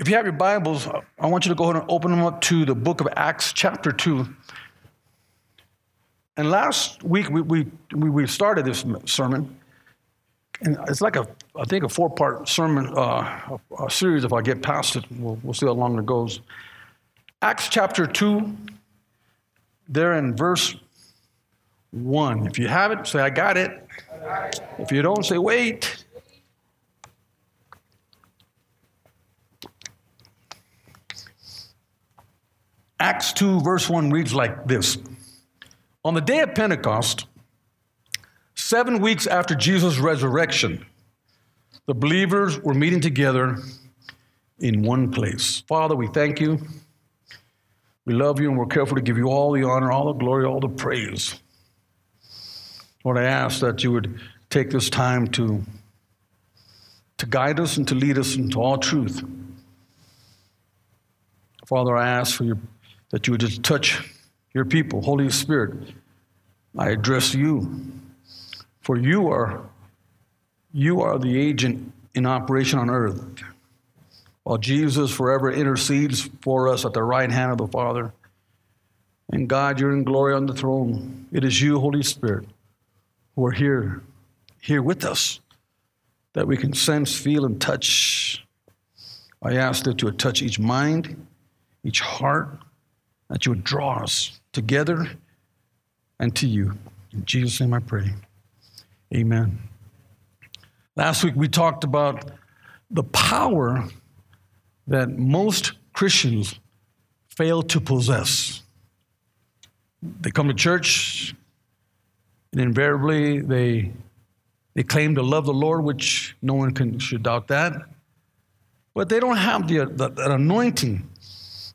If you have your Bibles, I want you to go ahead and open them up to the book of Acts, chapter 2. And last week we, we, we started this sermon, and it's like a, I think, a four part sermon, uh, a, a, series. If I get past it, we'll, we'll see how long it goes. Acts chapter 2, there in verse 1. If you have it, say, I got it. If you don't, say, wait. Acts 2, verse 1 reads like this On the day of Pentecost, seven weeks after Jesus' resurrection, the believers were meeting together in one place. Father, we thank you. We love you and we're careful to give you all the honor, all the glory, all the praise. Lord, I ask that you would take this time to, to guide us and to lead us into all truth. Father, I ask for your that you would just touch your people. Holy Spirit, I address you. For you are you are the agent in operation on earth. While Jesus forever intercedes for us at the right hand of the Father. And God, you're in glory on the throne. It is you, Holy Spirit, who are here, here with us, that we can sense, feel, and touch. I ask that you would touch each mind, each heart, that you would draw us together and to you. In Jesus' name I pray. Amen. Last week we talked about the power that most Christians fail to possess. They come to church, and invariably they, they claim to love the Lord, which no one can, should doubt that. But they don't have the, the, anointing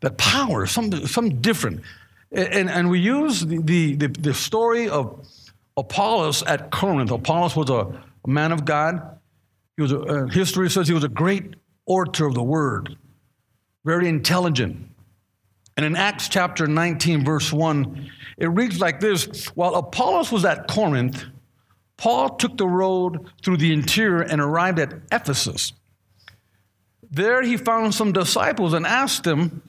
that power, something, something different. And, and we use the, the, the story of Apollos at Corinth. Apollos was a, a man of God. He was a, uh, history says he was a great orator of the word, very intelligent. And in Acts chapter 19, verse 1, it reads like this While Apollos was at Corinth, Paul took the road through the interior and arrived at Ephesus. There he found some disciples and asked them,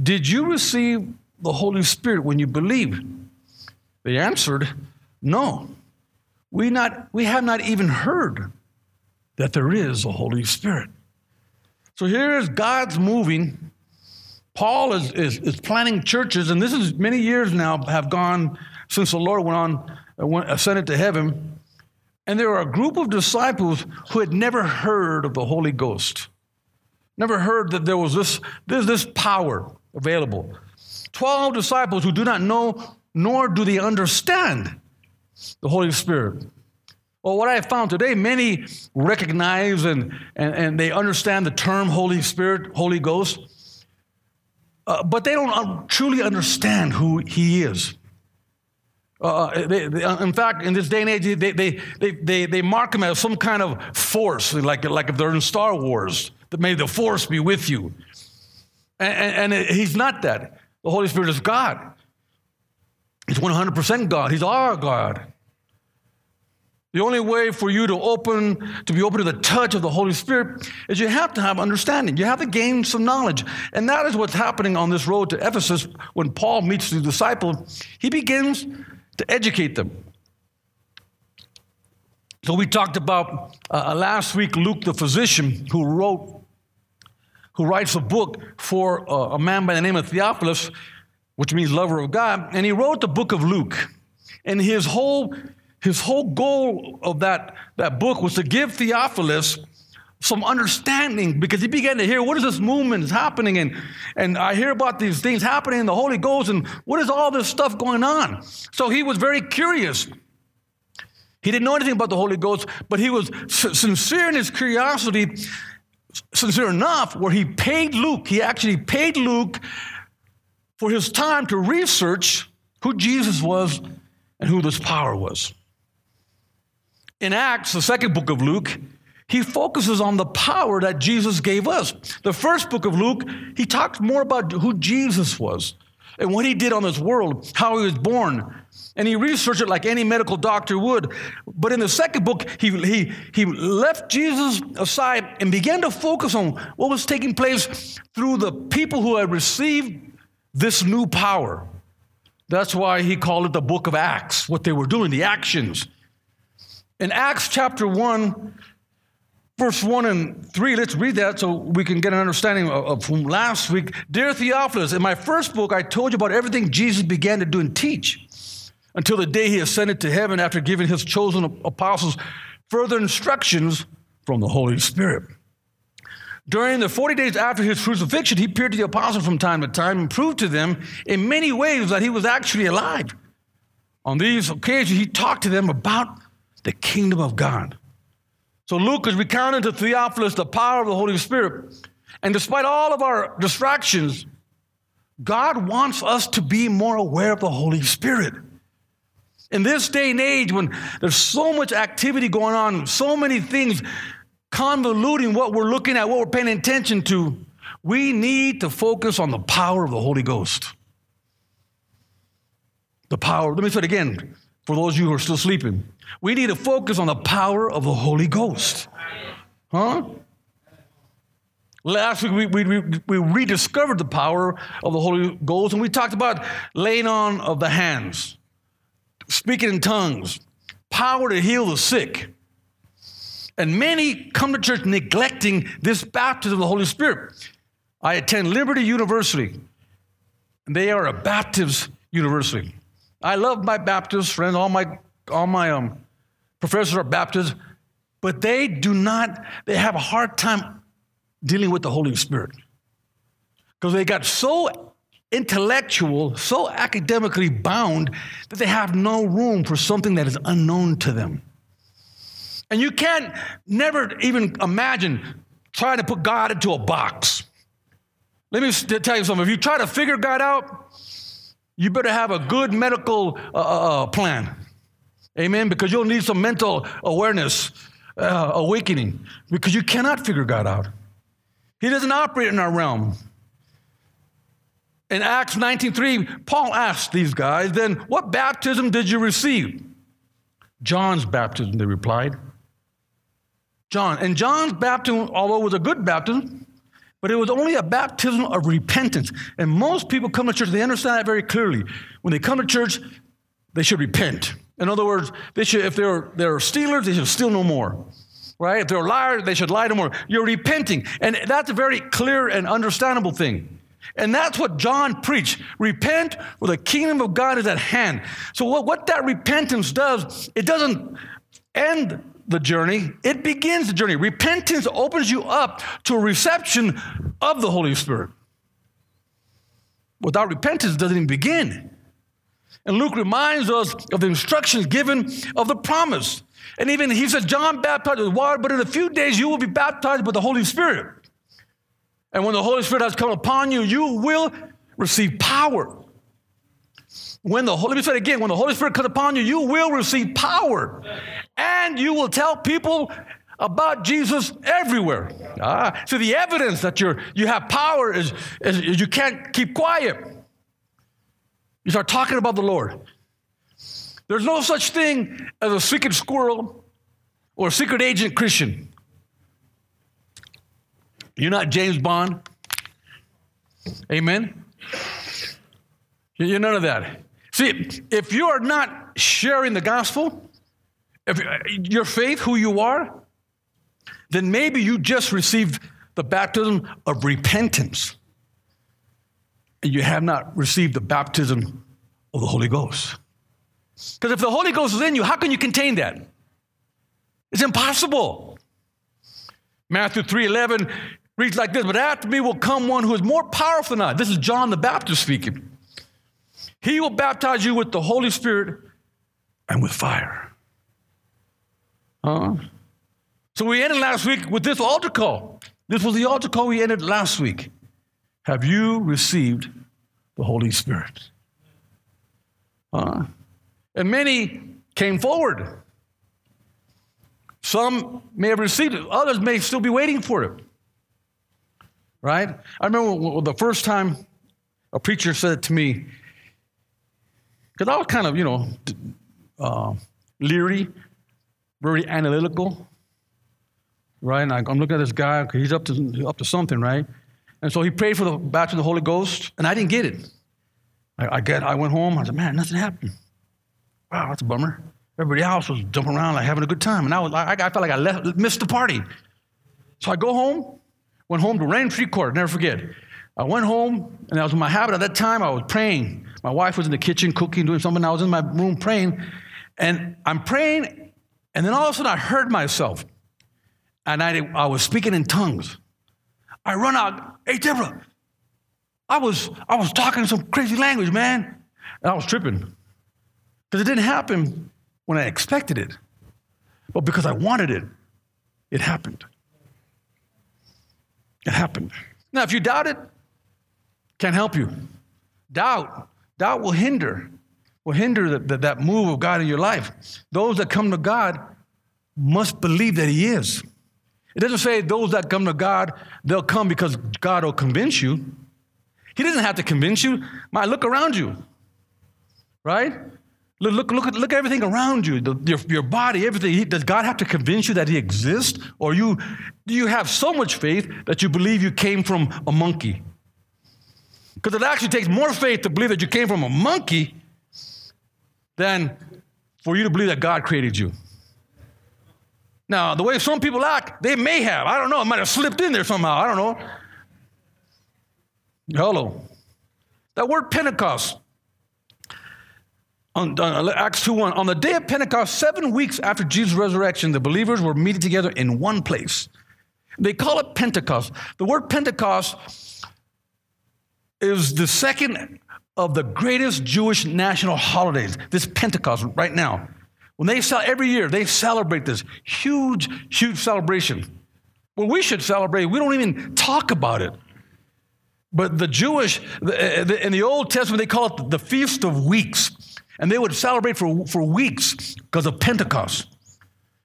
did you receive the Holy Spirit when you believed? They answered, No. We, not, we have not even heard that there is a Holy Spirit. So here is God's moving. Paul is, is, is planning churches, and this is many years now have gone since the Lord went on, went, ascended to heaven. And there are a group of disciples who had never heard of the Holy Ghost, never heard that there was this, this, this power available. 12 disciples who do not know nor do they understand the Holy Spirit. Well, what I have found today, many recognize and, and, and they understand the term Holy Spirit, Holy Ghost, uh, but they don't truly understand who He is. Uh, uh they, they, uh, in fact, in this day and age, they, they, they, they, they mark him as some kind of force, like, like if they're in Star Wars, that may the force be with you. And, and, he's not that. The Holy Spirit is God. He's 100% God. He's our God. The only way for you to open, to be open to the touch of the Holy Spirit is you have to have understanding. You have to gain some knowledge. And that is what's happening on this road to Ephesus when Paul meets the disciple. He begins to educate them. So we talked about uh, last week Luke, the physician, who wrote who writes a book for uh, a man by the name of Theophilus, which means lover of God, and he wrote the book of Luke. And his whole his whole goal of that, that book was to give Theophilus some understanding because he began to hear what is this movement is happening and, and I hear about these things happening in the Holy Ghost and what is all this stuff going on? So he was very curious. He didn't know anything about the Holy Ghost, but he was sincere in his curiosity sincere enough where he paid Luke, he actually paid Luke for his time to research who Jesus was and who this power was. In Acts, the second book of Luke, he focuses on the power that Jesus gave us. The first book of Luke, he talks more about who Jesus was. and what he did on this world, how he was born. And he researched it like any medical doctor would. But in the second book, he, he, he left Jesus aside and began to focus on what was taking place through the people who had received this new power. That's why he called it the book of Acts, what they were doing, the actions. In Acts chapter 1, verse 1 and 3, let's read that so we can get an understanding of, from last week. Dear Theophilus, in my first book, I told you about everything Jesus began to do and teach until the day he ascended to heaven after giving his chosen apostles further instructions from the Holy Spirit. During the 40 days after his crucifixion, he appeared to the apostles from time to time and proved to them in many ways that he was actually alive. On these occasions, he talked to them about the kingdom of God. So Luke is recounting to Theophilus the power of the Holy Spirit. And despite all of our distractions, God wants us to be more aware of the Holy Spirit. In this day and age, when there's so much activity going on, so many things convoluting what we're looking at, what we're paying attention to, we need to focus on the power of the Holy Ghost. The power, let me say it again for those of you who are still sleeping. We need to focus on the power of the Holy Ghost. Huh? Last week, we, we, we rediscovered the power of the Holy Ghost and we talked about laying on of the hands, speaking in tongues, power to heal the sick. And many come to church neglecting this baptism of the Holy Spirit. I attend Liberty University, they are a Baptist university. I love my Baptist friends, all my, all my um, professors are Baptists, but they do not, they have a hard time dealing with the Holy Spirit. Because they got so intellectual, so academically bound that they have no room for something that is unknown to them. And you can't never even imagine trying to put God into a box. Let me tell you something. If you try to figure God out, you better have a good medical uh, uh, uh plan. Amen? Because you'll need some mental awareness, uh, awakening, because you cannot figure God out. He doesn't operate in our realm. In Acts 19:3, Paul asked these guys, then what baptism did you receive? John's baptism, they replied. John. And John's baptism, although it was a good baptism, but it was only a baptism of repentance. And most people come to church, they understand that very clearly. When they come to church, they should repent. In other words, they should, if they're, they're stealers, they should steal no more. Right? If they're liars, they should lie no more. You're repenting. And that's a very clear and understandable thing. And that's what John preached. Repent, for the kingdom of God is at hand. So, what, what that repentance does, it doesn't end the journey, it begins the journey. Repentance opens you up to a reception of the Holy Spirit. Without repentance, it doesn't even begin. And Luke reminds us of the instructions given of the promise. And even he said, John baptized with water, but in a few days you will be baptized with the Holy Spirit. And when the Holy Spirit has come upon you, you will receive power. When the Holy, let me say it again, when the Holy Spirit comes upon you, you will receive power. And you will tell people about Jesus everywhere. Ah, so the evidence that you're, you have power is, is you can't keep quiet. You start talking about the Lord. There's no such thing as a secret squirrel or a secret agent Christian. You're not James Bond. Amen. You're none of that. See, if you are not sharing the gospel, if uh, your faith, who you are, then maybe you just received the baptism of repentance. And you have not received the baptism of the Holy Ghost. Because if the Holy Ghost is in you, how can you contain that? It's impossible. Matthew 3:11 reads like this, but after me will come one who is more powerful than I. This is John the Baptist speaking. He will baptize you with the Holy Spirit and with fire. Uh, so we ended last week with this altar call. This was the altar call we ended last week. Have you received the Holy Spirit? Uh, and many came forward. Some may have received it, others may still be waiting for it. Right? I remember the first time a preacher said to me, because I was kind of, you know, uh, leery, very analytical, right? And I'm looking at this guy, he's up to, up to something, right? And so he prayed for the baptism of the Holy Ghost, and I didn't get it. I, I, get, I went home, I said, man, nothing happened. Wow, that's a bummer. Everybody else was jumping around, like having a good time. And I, was, I, I felt like I left, missed the party. So I go home, went home to Raintree Court, never forget. I went home, and that was my habit at that time. I was praying. My wife was in the kitchen cooking, doing something. I was in my room praying. And I'm praying, and then all of a sudden I heard myself. And I, I was speaking in tongues. I run out, hey, Deborah. I was, I was talking some crazy language, man. And I was tripping. Because it didn't happen when I expected it, but because I wanted it, it happened. It happened. Now, if you doubt it, can't help you. Doubt, doubt will hinder, will hinder the, the, that move of God in your life. Those that come to God must believe that He is. It doesn't say those that come to God, they'll come because God will convince you. He doesn't have to convince you. My, look around you, right? Look, look, look, at, look at everything around you, the, your, your body, everything. Does God have to convince you that He exists? Or you, do you have so much faith that you believe you came from a monkey? Because it actually takes more faith to believe that you came from a monkey than for you to believe that God created you. Now, the way some people act, they may have. I don't know. It might have slipped in there somehow. I don't know. Hello. That word Pentecost on, on uh, Acts 2 1, on the day of Pentecost, seven weeks after Jesus' resurrection, the believers were meeting together in one place. They call it Pentecost. The word Pentecost is the second of the greatest Jewish national holidays, this Pentecost right now. When they sell every year, they celebrate this huge, huge celebration. Well, we should celebrate. We don't even talk about it. But the Jewish, eh, in the Old Testament, they call it the Feast of Weeks. And they would celebrate for, for weeks because of Pentecost.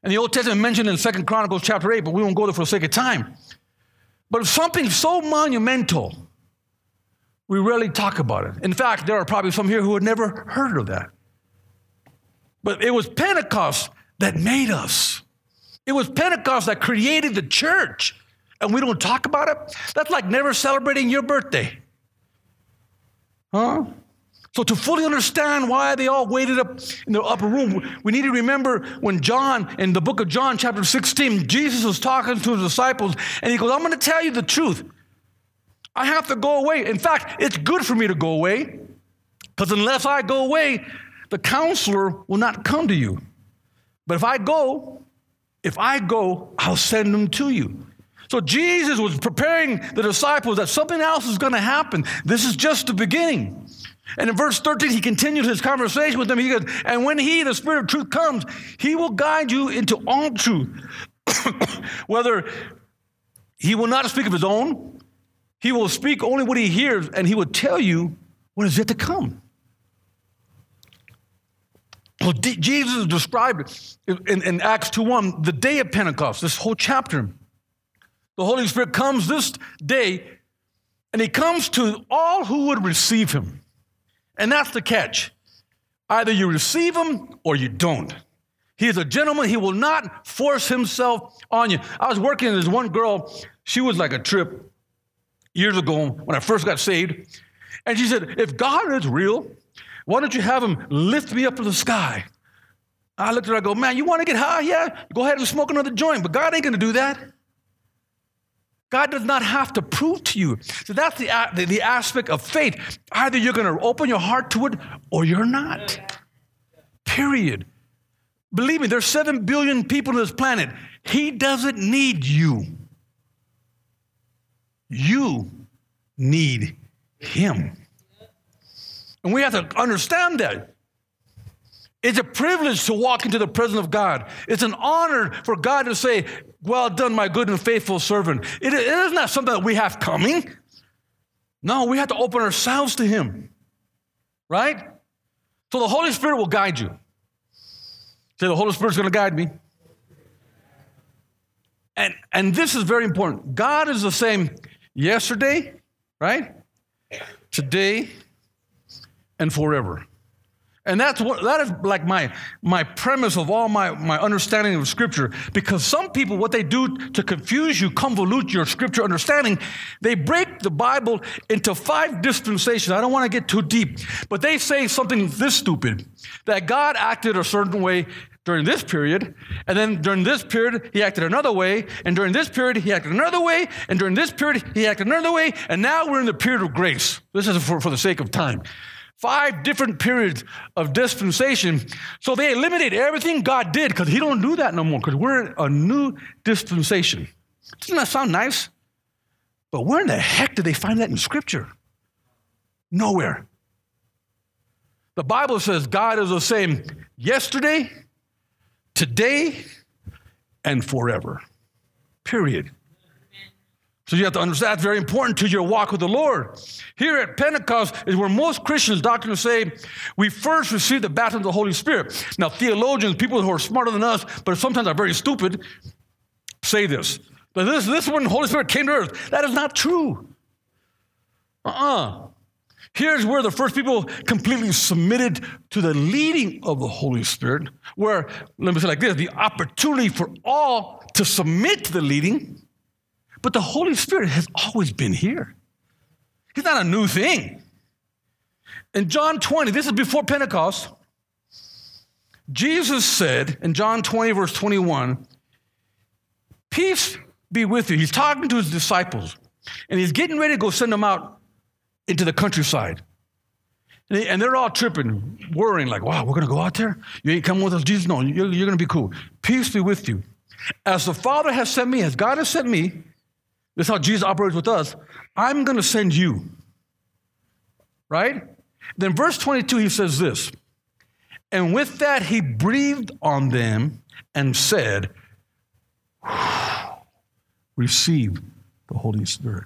And the Old Testament mentioned in Second Chronicles chapter 8, but we won't go there for the sake of time. But something so monumental, we rarely talk about it. In fact, there are probably some here who had never heard of that. But it was Pentecost that made us. It was Pentecost that created the church. And we don't talk about it? That's like never celebrating your birthday. Huh? So, to fully understand why they all waited up in the upper room, we need to remember when John, in the book of John, chapter 16, Jesus was talking to his disciples, and he goes, I'm going to tell you the truth. I have to go away. In fact, it's good for me to go away, because unless I go away, the counselor will not come to you. But if I go, if I go, I'll send them to you. So Jesus was preparing the disciples that something else is going to happen. This is just the beginning. And in verse 13, he continued his conversation with them. He goes, And when he, the Spirit of truth, comes, he will guide you into all truth. Whether he will not speak of his own, he will speak only what he hears, and he will tell you what is yet to come. Well, D- Jesus described in, in Acts 2 1 the day of Pentecost, this whole chapter. The Holy Spirit comes this day, and he comes to all who would receive him. And that's the catch. Either you receive him or you don't. He is a gentleman. He will not force himself on you. I was working with this one girl. She was like a trip years ago when I first got saved. And she said, If God is real, why don't you have him lift me up to the sky? I looked at her, I go, Man, you want to get high? Yeah, go ahead and smoke another joint, but God ain't going to do that. God does not have to prove to you. So that's the, the, the aspect of faith. Either you're going to open your heart to it or you're not. Period. Believe me, there's 7 billion people on this planet. He doesn't need you. You need him. And we have to understand that. It's a privilege to walk into the presence of God. It's an honor for God to say, Well done, my good and faithful servant. It, is not something that we have coming. No, we have to open ourselves to Him. Right? So the Holy Spirit will guide you. Say, the Holy Spirit's going to guide me. And, and this is very important. God is the same yesterday, right? today, and forever. And that's what that is like my my premise of all my, my understanding of scripture. Because some people, what they do to confuse you, convolute your scripture understanding, they break the Bible into five dispensations. I don't want to get too deep, but they say something this stupid that God acted a certain way during this period, and then during this period, he acted another way, and during this period, he acted another way, and during this period, he acted another way, and now we're in the period of grace. This is for, for the sake of time five different periods of dispensation. So they eliminate everything God did because He don't do that no more because we're in a new dispensation. Doesn't that sound nice? But where in the heck did they find that in Scripture? Nowhere. The Bible says God is the same yesterday, today, and forever. Period. So you have to understand that's very important to your walk with the Lord. Here at Pentecost is where most Christians, doctrines say, we first receive the baptism of the Holy Spirit. Now, theologians, people who are smarter than us, but sometimes are very stupid, say this. But this, this when the Holy Spirit came to earth. That is not true. Uh-uh. Here's where the first people completely submitted to the leading of the Holy Spirit, where, let me say like this, the opportunity for all to submit to the leading but the Holy Spirit has always been here. He's not a new thing. In John 20, this is before Pentecost, Jesus said in John 20, verse 21, Peace be with you. He's talking to his disciples, and he's getting ready to go send them out into the countryside. And they're all tripping, worrying, like, wow, we're going to go out there? You ain't coming with us, Jesus? No, you're, you're going to be cool. Peace be with you. As the Father has sent me, as God has sent me, this is how Jesus operates with us. I'm going to send you. Right? Then, verse 22, he says this And with that, he breathed on them and said, Receive the Holy Spirit.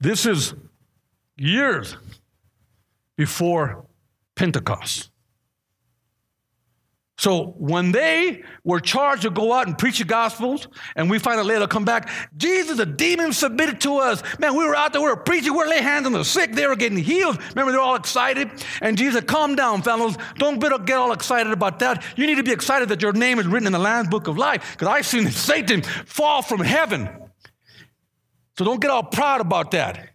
This is years before Pentecost. So when they were charged to go out and preach the gospels, and we find out later come back, Jesus, the demons submitted to us. Man, we were out there, we were preaching, we were laying hands on the sick, they were getting healed. Remember, they're all excited. And Jesus said, Calm down, fellows. Don't get all excited about that. You need to be excited that your name is written in the Lamb's book of life, because I've seen Satan fall from heaven. So don't get all proud about that.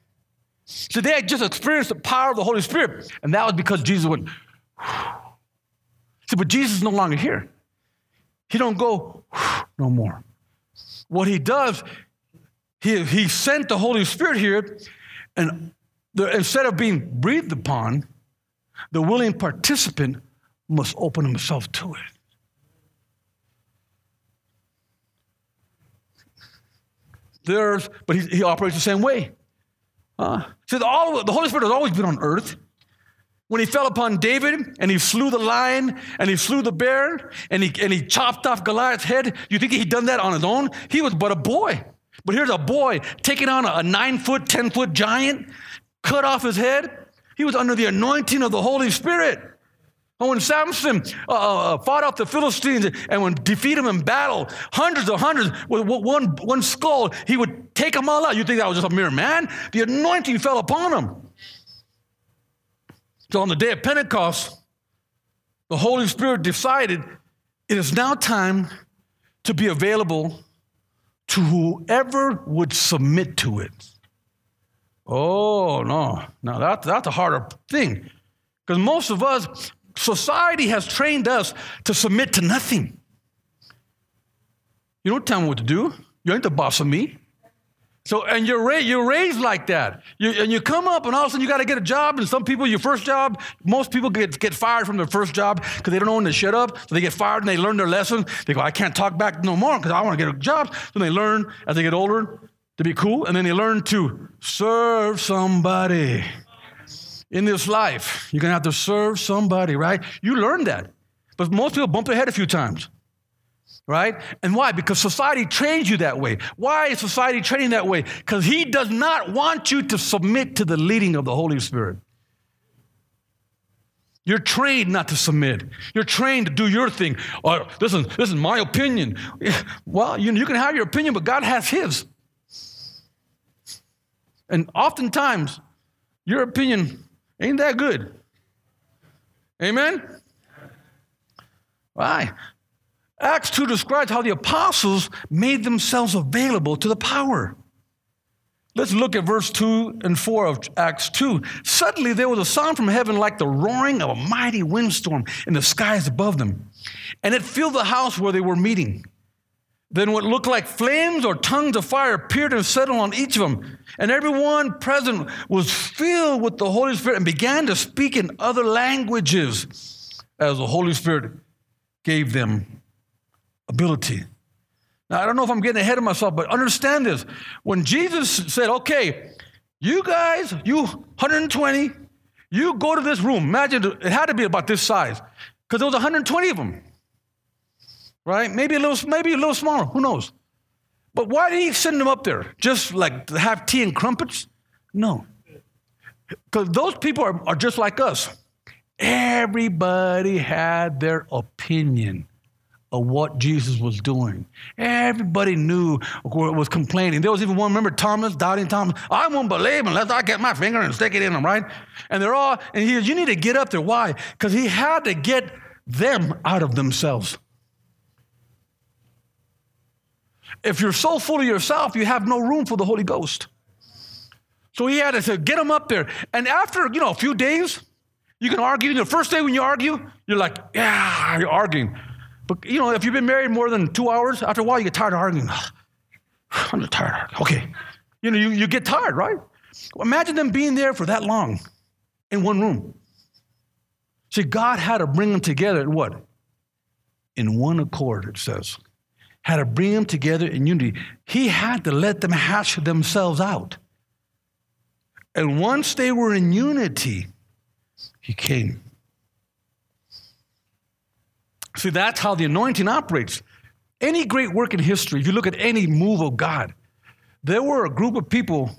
So they had just experienced the power of the Holy Spirit, and that was because Jesus went, Whew. See, but Jesus is no longer here. He don't go no more. What he does, he, he sent the Holy Spirit here, and the, instead of being breathed upon, the willing participant must open himself to it. There's, but he, he operates the same way. Uh, see, the, all, the Holy Spirit has always been on earth. When he fell upon David and he slew the lion and he slew the bear and he, and he chopped off Goliath's head, you think he'd done that on his own? He was but a boy. But here's a boy taking on a, nine foot, 10 foot giant, cut off his head. He was under the anointing of the Holy Spirit. And when Samson uh, uh, uh fought off the Philistines and would defeat them in battle, hundreds of hundreds with one, one skull, he would take them all out. You think that was just a mere man? The anointing fell upon him. So on the day of Pentecost, the Holy Spirit decided it is now time to be available to whoever would submit to it. Oh, no. Now, that, that's a harder thing. Because most of us, society has trained us to submit to nothing. You don't tell me what to do. You ain't the boss of me. So, and you're, ra- you're raised like that. You, and you come up, and all of a sudden you got to get a job. And some people, your first job, most people get, get fired from their first job because they don't know when to shut up. So they get fired and they learn their lesson. They go, I can't talk back no more because I want to get a job. So they learn as they get older to be cool. And then they learn to serve somebody in this life. You're going to have to serve somebody, right? You learn that. But most people bump their head a few times right? And why? Because society trains you that way. Why is society training that way? Because he does not want you to submit to the leading of the Holy Spirit. You're trained not to submit. You're trained to do your thing. Oh, this, is, this is my opinion. Well, you, you can have your opinion, but God has His. And oftentimes, your opinion ain't that good. Amen? Why? Acts 2 describes how the apostles made themselves available to the power. Let's look at verse 2 and 4 of Acts 2. Suddenly there was a sound from heaven like the roaring of a mighty windstorm in the skies above them, and it filled the house where they were meeting. Then what looked like flames or tongues of fire appeared and settled on each of them. And everyone present was filled with the Holy Spirit and began to speak in other languages as the Holy Spirit gave them ability. Now, I don't know if I'm getting ahead of myself, but understand this. When Jesus said, okay, you guys, you 120, you go to this room. Imagine it had to be about this size because there was 120 of them. Right? Maybe a little, maybe a little smaller. Who knows? But why did he send them up there? Just like to have tea and crumpets? No. Because those people are, are just like us. Everybody had their opinion of what Jesus was doing. Everybody knew was complaining. There was even one, remember Thomas, doubting Thomas, I won't believe unless I get my finger and stick it in them, right? And they're all, and he says, you need to get up there. Why? Because he had to get them out of themselves. If you're so full of yourself, you have no room for the Holy Ghost. So he had to say, get them up there. And after, you know, a few days, you can argue. The first day when you argue, you're like, yeah, you're arguing. But you know, if you've been married more than two hours, after a while you get tired of arguing. I'm just tired of arguing. Okay. You know, you, you get tired, right? Imagine them being there for that long in one room. See, God had to bring them together in what? In one accord, it says. Had to bring them together in unity. He had to let them hash themselves out. And once they were in unity, he came. See, that's how the anointing operates. Any great work in history, if you look at any move of God, there were a group of people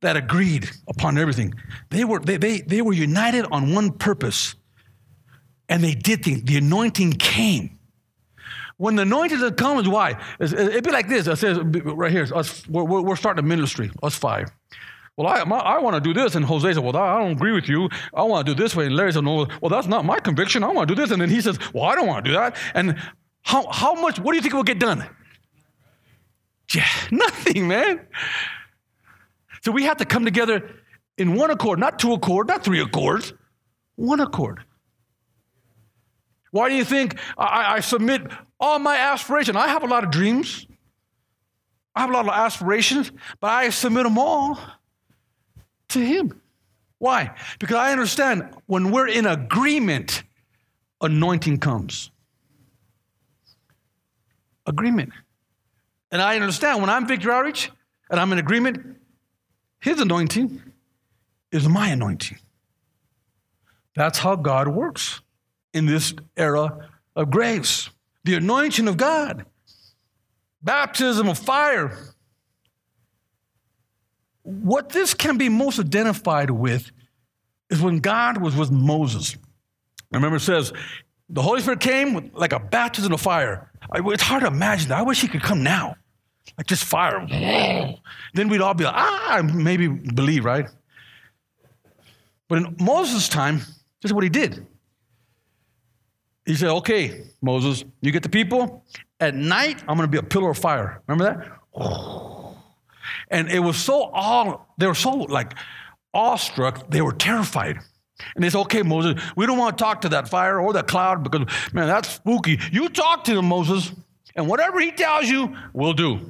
that agreed upon everything. They were, they, they, they were united on one purpose, and they did things. The anointing came. When the anointing comes, why? It'd be like this. It says right here, us, we're, we're starting a ministry, us five. Well, I, I want to do this. And Jose said, Well, I don't agree with you. I want to do this way. And Larry said, No, well, that's not my conviction. I want to do this. And then he says, Well, I don't want to do that. And how, how much, what do you think will get done? Yeah, nothing, man. So we have to come together in one accord, not two accord, not three accords, one accord. Why do you think I, I submit all my aspirations? I have a lot of dreams. I have a lot of aspirations, but I submit them all to Him. Why? Because I understand when we're in agreement, anointing comes. Agreement. And I understand when I'm Victory Outreach and I'm in agreement, His anointing is my anointing. That's how God works in this era of grace. The anointing of God, baptism of fire, what this can be most identified with is when God was with Moses. Remember, it says, the Holy Spirit came like a baptism of fire. It's hard to imagine that. I wish he could come now. Like just fire. then we'd all be like, ah, maybe believe, right? But in Moses' time, this is what he did. He said, okay, Moses, you get the people. At night, I'm going to be a pillar of fire. Remember that? And it was so awe, they were so like awestruck, they were terrified. And they said, okay, Moses, we don't want to talk to that fire or that cloud because, man, that's spooky. You talk to him, Moses, and whatever he tells you, we'll do.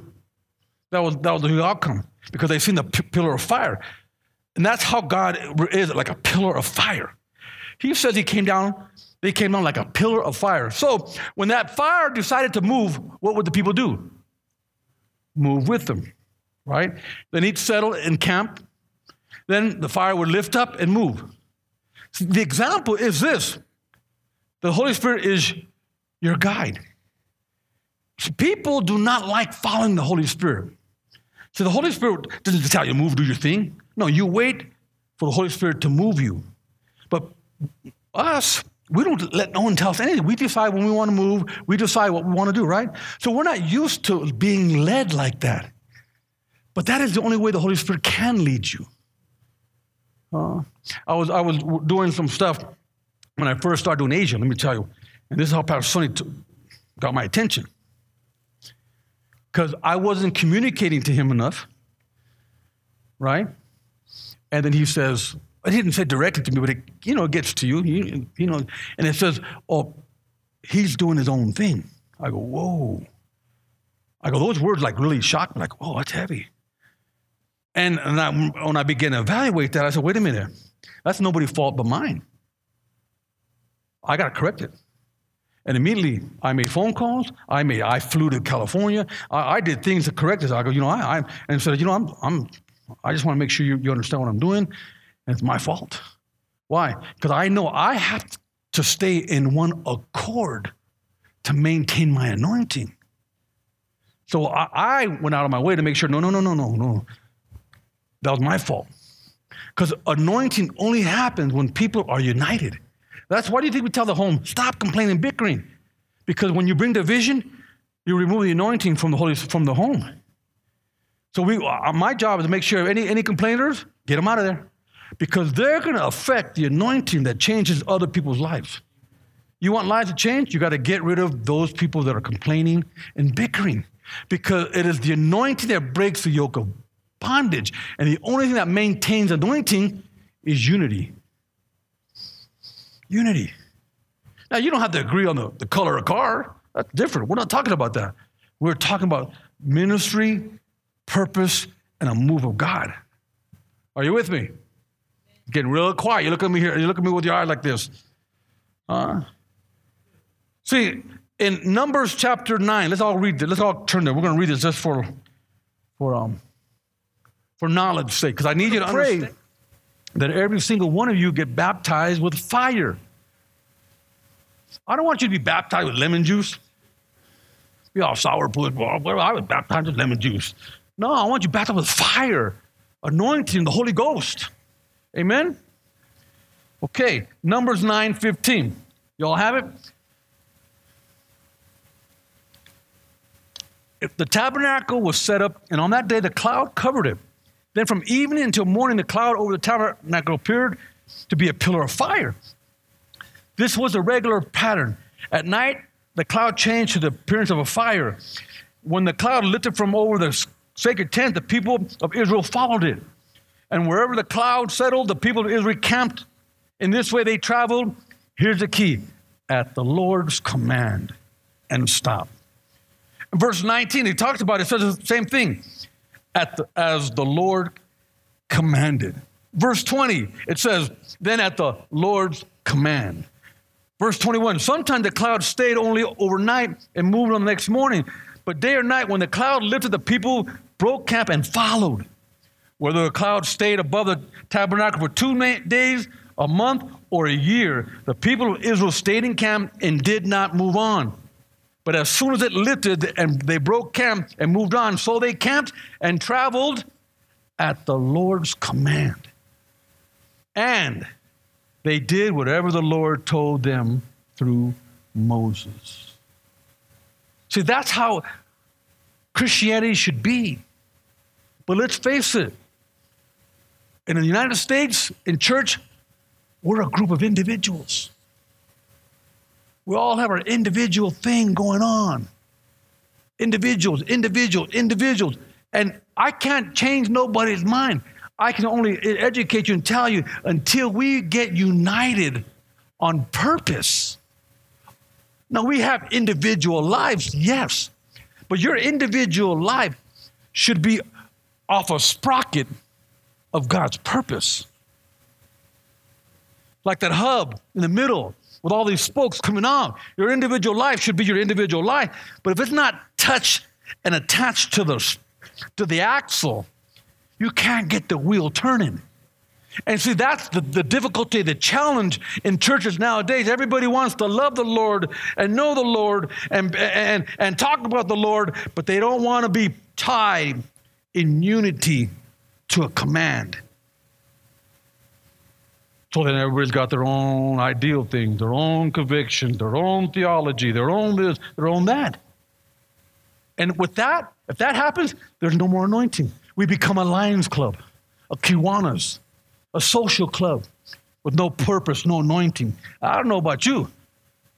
That was, that was the outcome because they've seen the p- pillar of fire. And that's how God is, like a pillar of fire. He says he came down, they came down like a pillar of fire. So when that fire decided to move, what would the people do? Move with them right? Then he'd settle in camp. Then the fire would lift up and move. The example is this the Holy Spirit is your guide. People do not like following the Holy Spirit. So the Holy Spirit doesn't tell you move, do your thing. No, you wait for the Holy Spirit to move you. But us, we don't let no one tell us anything. We decide when we want to move, we decide what we want to do, right? So we're not used to being led like that. But that is the only way the Holy Spirit can lead you. Uh, I was I was doing some stuff when I first started doing Asia. Let me tell you, and this is how Pastor Sonny t- got my attention because I wasn't communicating to him enough, right? And then he says, it didn't say directly to me, but it, you know, it gets to you, you, you know, and it says, oh, he's doing his own thing. I go, whoa. I go, those words like really shocked me, like, oh, that's heavy. And, and I, when I began to evaluate that, I said, wait a minute, that's nobody's fault but mine. I got to correct it. And immediately I made phone calls. I made, I flew to California. I, I did things to correct this. I go, you know, I, I and said, you know, I'm, I'm, I just want to make sure you, you understand what I'm doing. And it's my fault. Why? Because I know I have to stay in one accord to maintain my anointing. So I, I went out of my way to make sure, no, no, no, no, no, no. That was my fault. Because anointing only happens when people are united. That's why do you think we tell the home, stop complaining, bickering? Because when you bring division, you remove the anointing from the Holy from the home. So we, uh, my job is to make sure any, any complainers, get them out of there. Because they're going to affect the anointing that changes other people's lives. You want lives to change? You got to get rid of those people that are complaining and bickering. Because it is the anointing that breaks the yoke of bondage. And the only thing that maintains anointing is unity. Unity. Now, you don't have to agree on the, the color of car. That's different. We're not talking about that. We're talking about ministry, purpose, and a move of God. Are you with me? Getting real quiet. You look at me here. You look at me with your eyes like this. Uh, see, in Numbers chapter nine, let's all read this. Let's all turn there. We're going to read this just for, for um, for knowledge sake, because I need you to pray that every single one of you get baptized with fire. I don't want you to be baptized with lemon juice. Be all sourpuss. Well, I was baptized with lemon juice. No, I want you baptized with fire, anointing, the Holy Ghost. Amen? Okay, Numbers 9 15. Y'all have it? If the tabernacle was set up, and on that day the cloud covered it, then from evening until morning, the cloud over the tabernacle appeared to be a pillar of fire. This was a regular pattern. At night, the cloud changed to the appearance of a fire. When the cloud lifted from over the sacred tent, the people of Israel followed it. And wherever the cloud settled, the people of Israel camped. In this way, they traveled. Here's the key at the Lord's command and stop. In verse 19, he talks about it, it says the same thing the, as the Lord commanded. Verse 20, it says, then at the Lord's command. Verse 21, sometimes the cloud stayed only overnight and moved on the next morning. But day or night, when the cloud lifted, the people broke camp and followed. Whether the cloud stayed above the tabernacle for two days, a month, or a year, the people of Israel stayed in camp and did not move on. But as soon as it lifted and they broke camp and moved on, so they camped and traveled at the Lord's command. And they did whatever the Lord told them through Moses. See, that's how Christianity should be. But let's face it, in the United States, in church, we're a group of individuals. We all have our individual thing going on. Individuals, individuals, individuals. And I can't change nobody's mind. I can only educate you and tell you until we get united on purpose. Now, we have individual lives, yes, but your individual life should be off a sprocket of God's purpose. Like that hub in the middle with all these spokes coming off. Your individual life should be your individual life. But if it's not touched and attached to the, to the axle, you can't get the wheel turning. And see, that's the, the difficulty, the challenge in churches nowadays. Everybody wants to love the Lord and know the Lord and, and, and talk about the Lord, but they don't want to be tied in unity to a command. So then everybody's got their own ideal thing, their own conviction, their own theology, their own this, their own that. And with that, if that happens, there's no more anointing. We become a Lions Club, a Kiwanis. a social club with no purpose, no anointing. I don't know about you,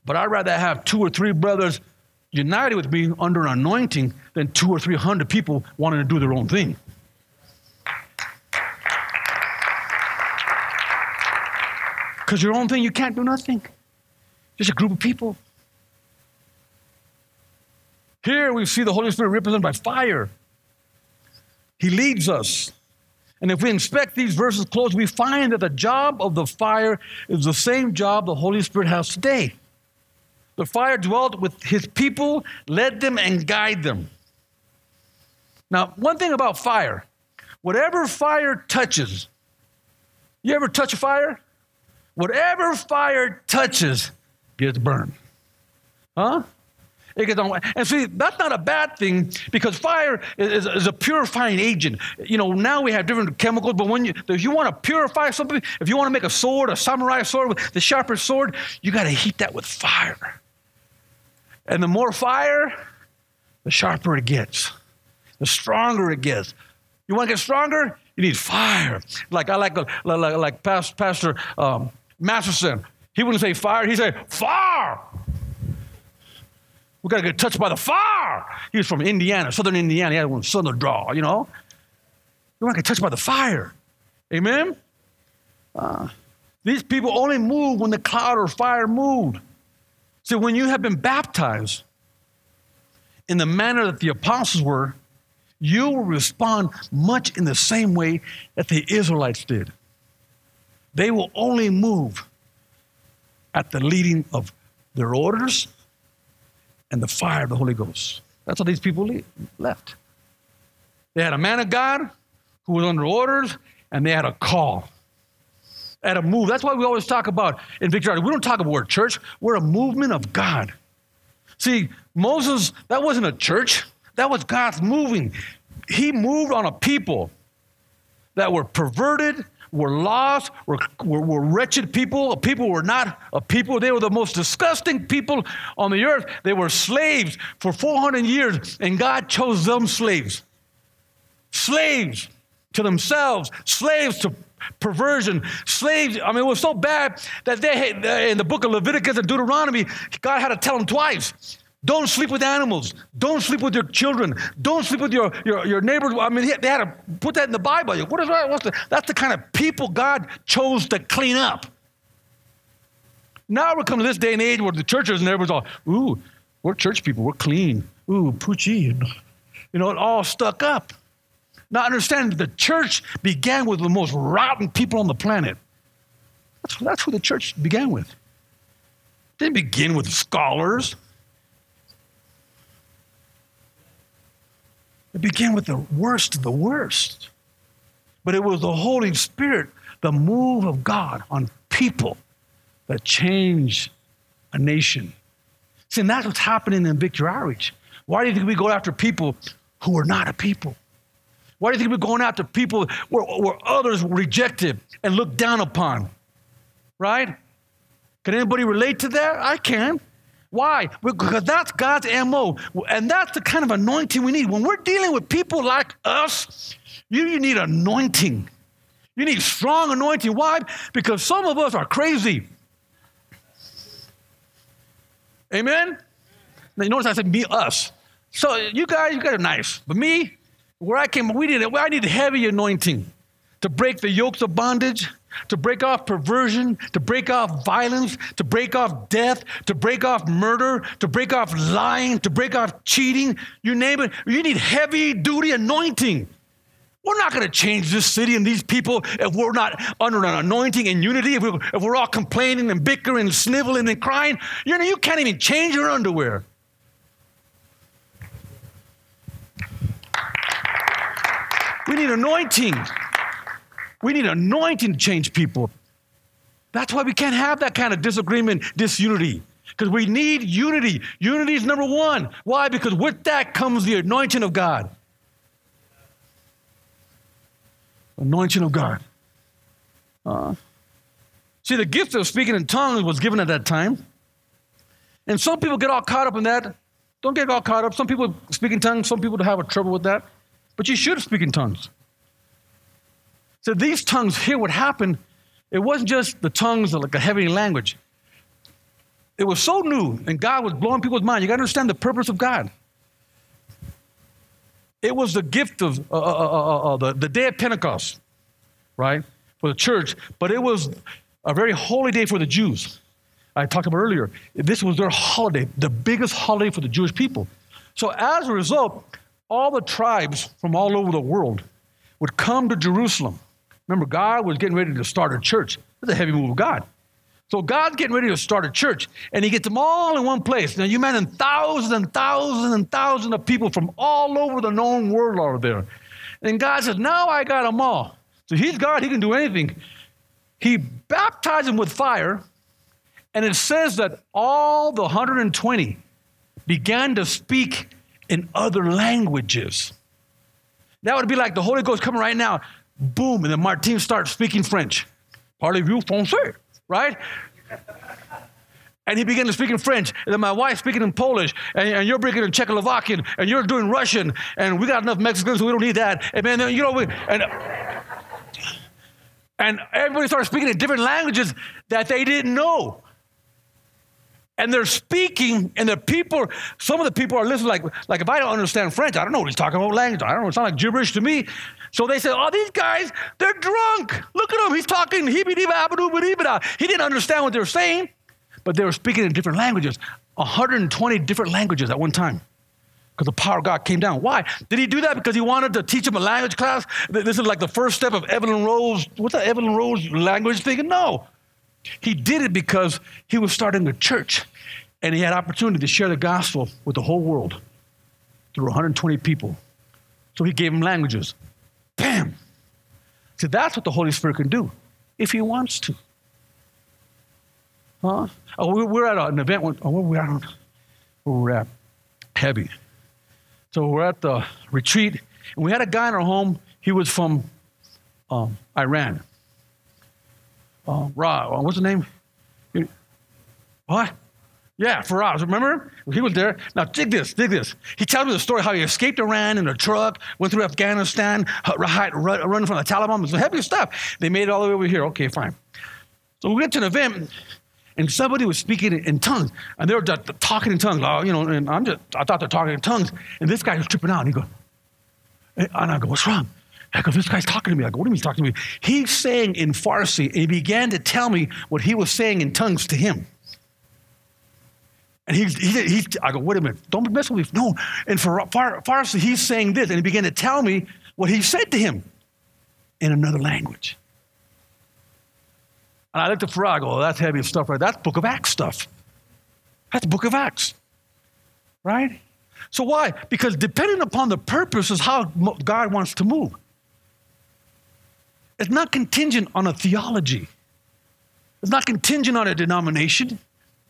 but I'd rather have two or three brothers united with me under an anointing than two or three hundred people wanting to do their own thing. Because your own thing, you can't do nothing. Just a group of people. Here we see the Holy Spirit represented by fire. He leads us. And if we inspect these verses close, we find that the job of the fire is the same job the Holy Spirit has today. The fire dwelt with his people, led them, and guided them. Now, one thing about fire whatever fire touches, you ever touch a fire? Whatever fire touches gets burned. Huh? It gets on. And see, that's not a bad thing because fire is, is, a purifying agent. You know, now we have different chemicals, but when you, if you want to purify something, if you want to make a sword, a samurai sword the sharpest sword, you got to heat that with fire. And the more fire, the sharper it gets, the stronger it gets. You want to get stronger? You need fire. Like I like like, like Pastor um, Masterson. He wouldn't say fire. He'd say fire. We got to get touched by the fire. He was from Indiana, southern Indiana. He had one southern draw, you know. You want to get touched by the fire. Amen? Uh, these people only move when the cloud or fire moved. So when you have been baptized in the manner that the apostles were, you will respond much in the same way that the Israelites did. They will only move at the leading of their orders and the fire of the Holy Ghost. That's how these people left. They had a man of God who was under orders, and they had a call. At a move. That's why we always talk about in Victory. We don't talk about church. We're a movement of God. See, Moses, that wasn't a church. That was God's moving. He moved on a people that were perverted, were lost, were, were, were wretched people. People were not a people. They were the most disgusting people on the earth. They were slaves for 400 years, and God chose them slaves. Slaves to themselves, slaves to perversion, slaves. I mean, it was so bad that they, uh, in the book of Leviticus and Deuteronomy, God had to tell them twice don't sleep with animals. Don't sleep with your children. Don't sleep with your, your, your neighbors. I mean, they had to put that in the Bible. What is that? That's the kind of people God chose to clean up. Now we're coming to this day and age where the churches and everyone's all, ooh, we're church people. We're clean. Ooh, poochie. You know, it all stuck up. Now understand the church began with the most rotten people on the planet. That's, that's who the church began with. It didn't begin with scholars. It began with the worst of the worst. But it was the Holy Spirit, the move of God on people that changed a nation. See, and that's what's happening in Victory Outreach. Why do you think we go after people who are not a people? Why do you think we're going after people where, where others were rejected and looked down upon? Right? Can anybody relate to that? I can. Why? Because that's God's MO. And that's the kind of anointing we need. When we're dealing with people like us, you, you need anointing. You need strong anointing. Why? Because some of us are crazy. Amen? Now, you notice I said me, us. So you guys, you guys are nice. But me, where I came, we did it. I need heavy anointing to break the yokes of bondage, to break off perversion, to break off violence, to break off death, to break off murder, to break off lying, to break off cheating. You name it. You need heavy duty anointing. We're not going to change this city and these people if we're not under an anointing and unity, if we're, if we're all complaining and bickering and sniveling and crying. You know, you can't even change your underwear. We need anointing. We need anointing to change people. That's why we can't have that kind of disagreement, disunity. Because we need unity. Unity is number one. Why? Because with that comes the anointing of God. Anointing of God. Uh, see, the gift of speaking in tongues was given at that time. And some people get all caught up in that. Don't get all caught up. Some people speak in tongues, some people have a trouble with that. But you should speak in tongues. So these tongues here, what happened, it wasn't just the tongues like a heavenly language. It was so new, and God was blowing people's mind. You got to understand the purpose of God. It was the gift of uh, uh, uh, uh, the, the day of Pentecost, right, for the church, but it was a very holy day for the Jews. I talked about earlier. This was their holiday, the biggest holiday for the Jewish people. So as a result, all the tribes from all over the world would come to Jerusalem. Remember, God was getting ready to start a church. It's a heavy move of God. So God's getting ready to start a church, and He gets them all in one place. Now you imagine thousands and thousands and thousands of people from all over the known world are there. And God says, Now I got them all. So He's God, He can do anything. He baptized them with fire, and it says that all the 120 began to speak in other languages. That would be like the Holy Ghost coming right now, boom, and then Martin starts speaking French. Parlez-vous français? right? And he began to speak in French, and then my wife speaking in Polish, and, and you're speaking in Czechoslovakian, and you're doing Russian, and we got enough Mexicans, so we don't need that. And man, you know, we, and and everybody started speaking in different languages that they didn't know. And they're speaking, and the people, some of the people are listening like, like if I don't understand French, I don't know what he's talking about language. I don't know, it sounds like gibberish to me. So they said, Oh, these guys, they're drunk. Look at him. He's talking He didn't understand what they were saying, but they were speaking in different languages 120 different languages at one time because the power of God came down. Why? Did he do that because he wanted to teach them a language class? This is like the first step of Evelyn Rose. What's that Evelyn Rose language thing? No. He did it because he was starting a church and he had opportunity to share the gospel with the whole world through 120 people. So he gave them languages. Bam! See, that's what the Holy Spirit can do if He wants to. Huh? Oh, we're at an event. Oh, where we at? Where we're at? Heavy. So we're at the retreat, and we had a guy in our home. He was from um, Iran. Uh, Ra, what's the name? What? Yeah, Faraz. Remember? He was there. Now, dig this, dig this. He tells me the story how he escaped Iran in a truck, went through Afghanistan, running from the Taliban. It was heavy stuff. They made it all the way over here. Okay, fine. So we went to an event, and somebody was speaking in tongues, and they were talking in tongues. Oh, you know, and I'm just, I thought they're talking in tongues, and this guy was tripping out. And he goes, and I go, what's wrong? I go, this guy's talking to me. I go, what do you mean he's talking to me? He's saying in Farsi, and he began to tell me what he was saying in tongues to him. And he's, he, he, I go, wait a minute, don't mess with me. No. And for Farsi, he's saying this, and he began to tell me what he said to him in another language. And I looked at Farag, oh, that's heavy stuff, right? That's book of Acts stuff. That's book of Acts, right? So why? Because depending upon the purpose is how God wants to move. It's not contingent on a theology. It's not contingent on a denomination.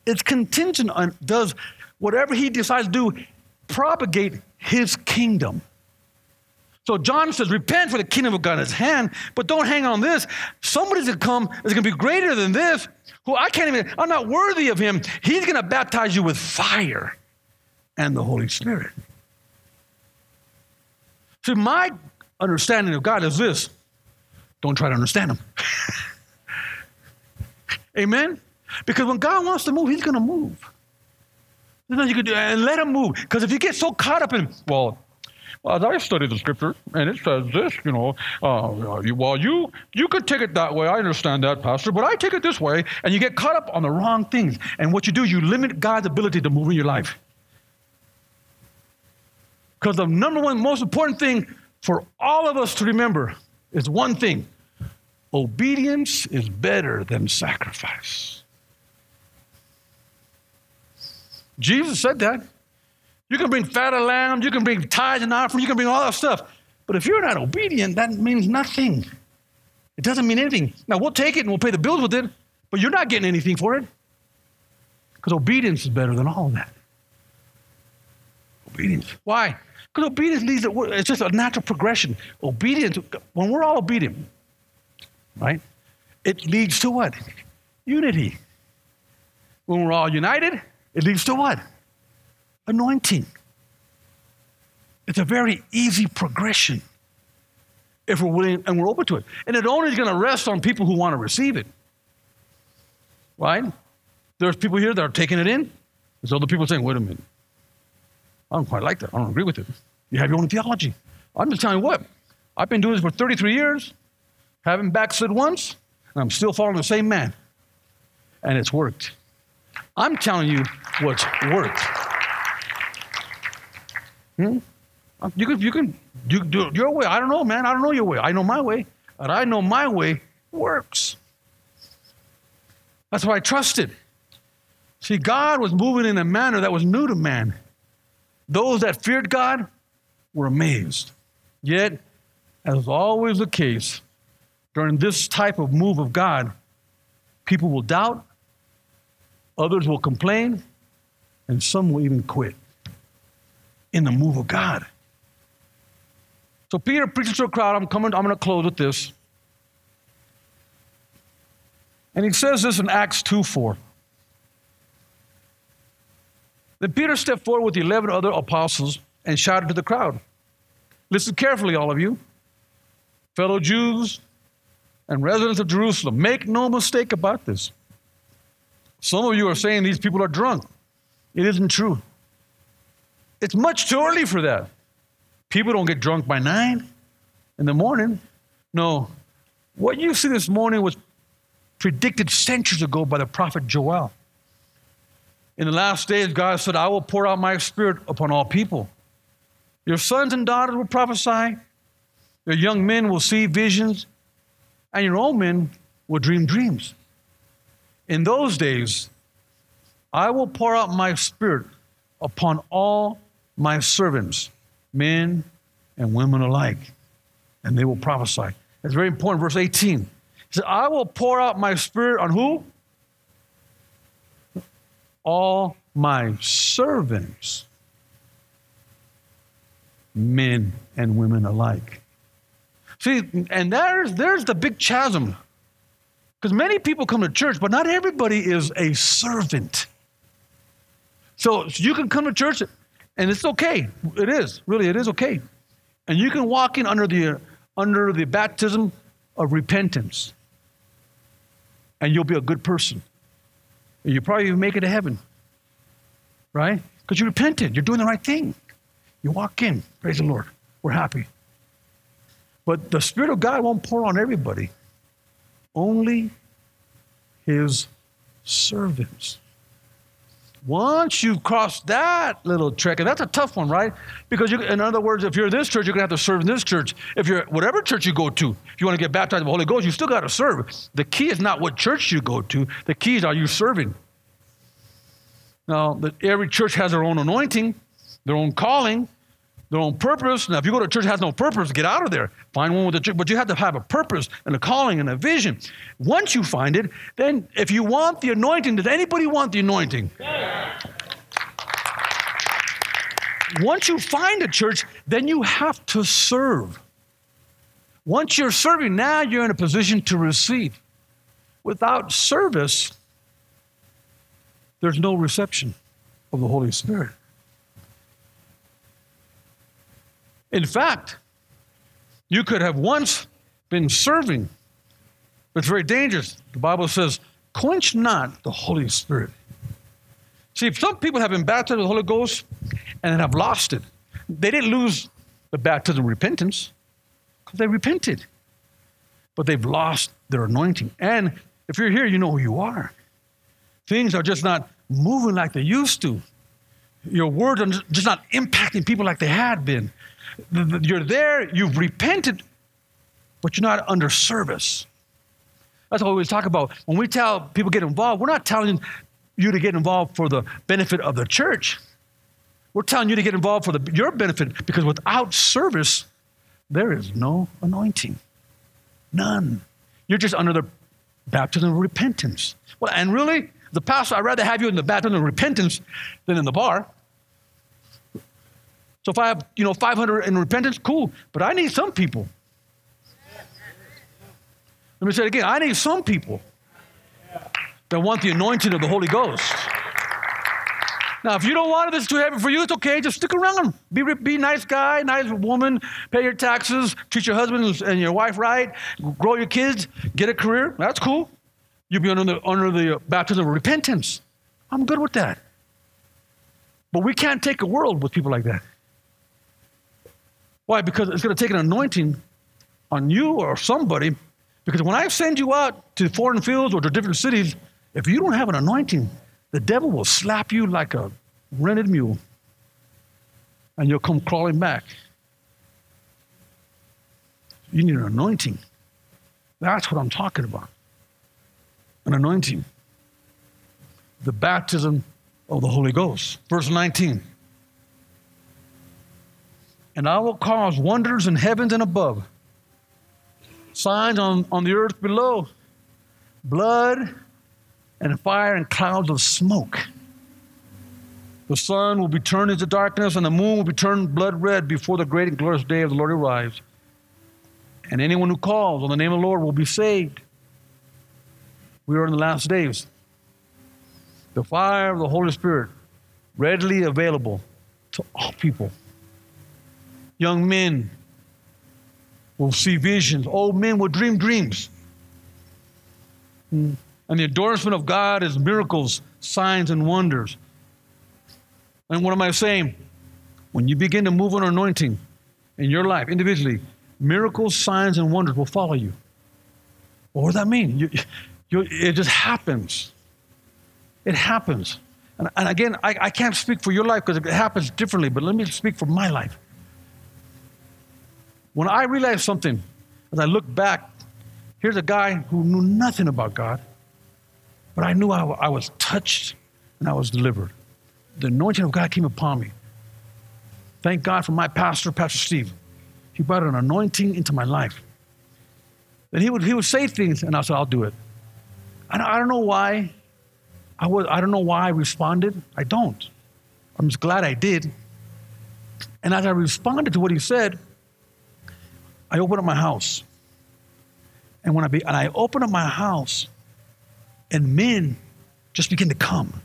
It's contingent on does whatever he decides to do propagate his kingdom. So John says, repent for the kingdom of God is hand, but don't hang on this. Somebody's gonna come that's gonna be greater than this, who I can't even, I'm not worthy of him. He's gonna baptize you with fire and the Holy Spirit. See, my understanding of God is this don't try to understand him. Amen? Because when God wants to move, He's going to move. There's nothing you can do, and let Him move. Because if you get so caught up in, well, as I study the scripture, and it says this, you know, uh, well, you you could take it that way. I understand that, Pastor, but I take it this way, and you get caught up on the wrong things. And what you do, you limit God's ability to move in your life. Because the number one most important thing for all of us to remember is one thing obedience is better than sacrifice. Jesus said that. You can bring fat of lamb, you can bring tithes and offering, you can bring all that stuff. But if you're not obedient, that means nothing. It doesn't mean anything. Now, we'll take it and we'll pay the bills with it, but you're not getting anything for it. Because obedience is better than all of that. Obedience. Why? Because obedience leads it's just a natural progression. Obedience, when we're all obedient, right, it leads to what? Unity. When we're all united, it leads to what? Anointing. It's a very easy progression. if we're willing and we're open to it. And it only is going to rest on people who want to receive it. Right? There's people here that are taking it in. There's other people saying, wait a minute. I don't quite like that. I don't agree with it. You have your own theology. I'm just telling you what. I've been doing this for 33 years, haven't backslid once, and I'm still following the same man. And it's worked. I'm telling you what's worked. Hmm? You can, you can you do it your way. I don't know, man. I don't know your way. I know my way. And I know my way works. That's why I trusted. See, God was moving in a manner that was new to man. Those that feared God were amazed. Yet, as is always the case, during this type of move of God, people will doubt, others will complain, and some will even quit in the move of God. So Peter preaches to a crowd. I'm coming, I'm to close with this. And he says this in Acts 2 4. Then Peter stepped forward with the 11 other apostles and shouted to the crowd Listen carefully, all of you, fellow Jews and residents of Jerusalem. Make no mistake about this. Some of you are saying these people are drunk. It isn't true. It's much too early for that. People don't get drunk by nine in the morning. No. What you see this morning was predicted centuries ago by the prophet Joel. In the last days, God said, I will pour out my spirit upon all people. Your sons and daughters will prophesy, your young men will see visions, and your old men will dream dreams. In those days, I will pour out my spirit upon all my servants, men and women alike, and they will prophesy. That's very important. Verse 18. He said, I will pour out my spirit on who? All my servants, men and women alike. See, and there's, there's the big chasm. Because many people come to church, but not everybody is a servant. So, so you can come to church and it's okay. It is, really, it is okay. And you can walk in under the, under the baptism of repentance. And you'll be a good person. You probably even make it to heaven. Right? Because you repented. You're doing the right thing. You walk in. Praise the Lord. We're happy. But the Spirit of God won't pour on everybody, only His servants. Once you cross that little trick, and that's a tough one, right? Because you, in other words, if you're in this church, you're gonna have to serve in this church. If you're whatever church you go to, if you want to get baptized in the Holy Ghost, you still got to serve. The key is not what church you go to. The key is are you serving? Now, every church has their own anointing, their own calling, their own purpose. Now, if you go to a church that has no purpose, get out of there. Find one with a church. But you have to have a purpose and a calling and a vision. Once you find it, then if you want the anointing, does anybody want the anointing? Once you find a church, then you have to serve. Once you're serving, now you're in a position to receive. Without service, there's no reception of the Holy Spirit. In fact, you could have once been serving, but it's very dangerous. The Bible says, quench not the Holy Spirit. See, some people have been baptized with the Holy Ghost and have lost it. They didn't lose the baptism of repentance because they repented, but they've lost their anointing. And if you're here, you know who you are. Things are just not moving like they used to. Your words are just not impacting people like they had been. You're there, you've repented, but you're not under service. That's what we talk about. When we tell people get involved, we're not telling you to get involved for the benefit of the church. We're telling you to get involved for the, your benefit because without service, there is no anointing. None. You're just under the baptism of repentance. Well, and really, the pastor, I'd rather have you in the baptism of repentance than in the bar. So if I have, you know, 500 in repentance, cool. But I need some people. Let me say it again. I need some people that want the anointing of the Holy Ghost. Now, if you don't want it, this is too heavy for you, it's okay. Just stick around. Be, be nice guy, nice woman, pay your taxes, treat your husband and your wife right, grow your kids, get a career. That's cool. You'll be under the, under the baptism of repentance. I'm good with that. But we can't take a world with people like that. Why? Because it's going to take an anointing on you or somebody. Because when I send you out to foreign fields or to different cities, if you don't have an anointing, the devil will slap you like a rented mule and you'll come crawling back. You need an anointing. That's what I'm talking about. An anointing. The baptism of the Holy Ghost. Verse 19. And I will cause wonders in heavens and above, signs on, on the earth below, blood and fire and clouds of smoke. The sun will be turned into darkness, and the moon will be turned blood red before the great and glorious day of the Lord arrives. And anyone who calls on the name of the Lord will be saved. We are in the last days. The fire of the Holy Spirit readily available to all people. Young men will see visions, old men will dream dreams. Hmm. And the endorsement of God is miracles, signs, and wonders. And what am I saying? When you begin to move on anointing in your life individually, miracles, signs, and wonders will follow you. What does that mean? You, you, it just happens. It happens. And, and again, I, I can't speak for your life because it happens differently, but let me speak for my life. When I realized something, as I look back, here's a guy who knew nothing about God, but I knew I, I was touched and I was delivered the anointing of God came upon me. Thank God for my pastor, Pastor Steve. He brought an anointing into my life. And he would, he would say things, and I said, I'll do it. And I don't know why. I, was, I don't know why I responded. I don't. I'm just glad I did. And as I responded to what he said, I open up my house. And when I be, and I opened up my house, and men just begin to come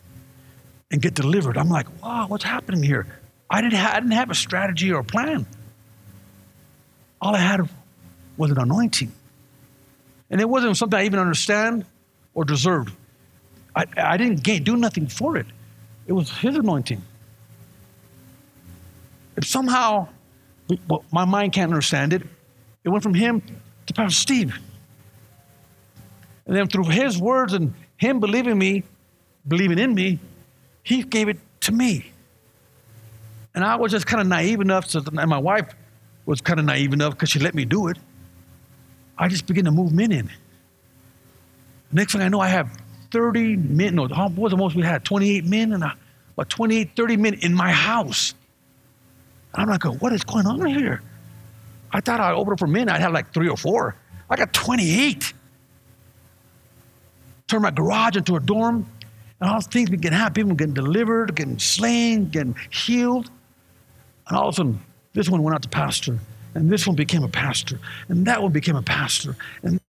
and get delivered. I'm like, wow, what's happening here? I didn't, ha- I didn't have a strategy or a plan. All I had was an anointing. And it wasn't something I even understand or deserved. I, I didn't gain, do nothing for it. It was His anointing. If somehow my mind can't understand it, it went from Him to Pastor Steve. And then through His words and Him believing me, believing in me, he gave it to me. And I was just kind of naive enough, and my wife was kind of naive enough because she let me do it. I just began to move men in. Next thing I know, I have 30 men. No, what was the most we had? 28 men and about 28, 30 men in my house. And I'm like, what is going on here? I thought I'd open up for men. I'd have like three or four. I got 28. Turned my garage into a dorm. And all things begin to happen. People getting delivered, getting slain, getting healed. And all of a sudden, this one went out to pastor. And this one became a pastor. And that one became a pastor. And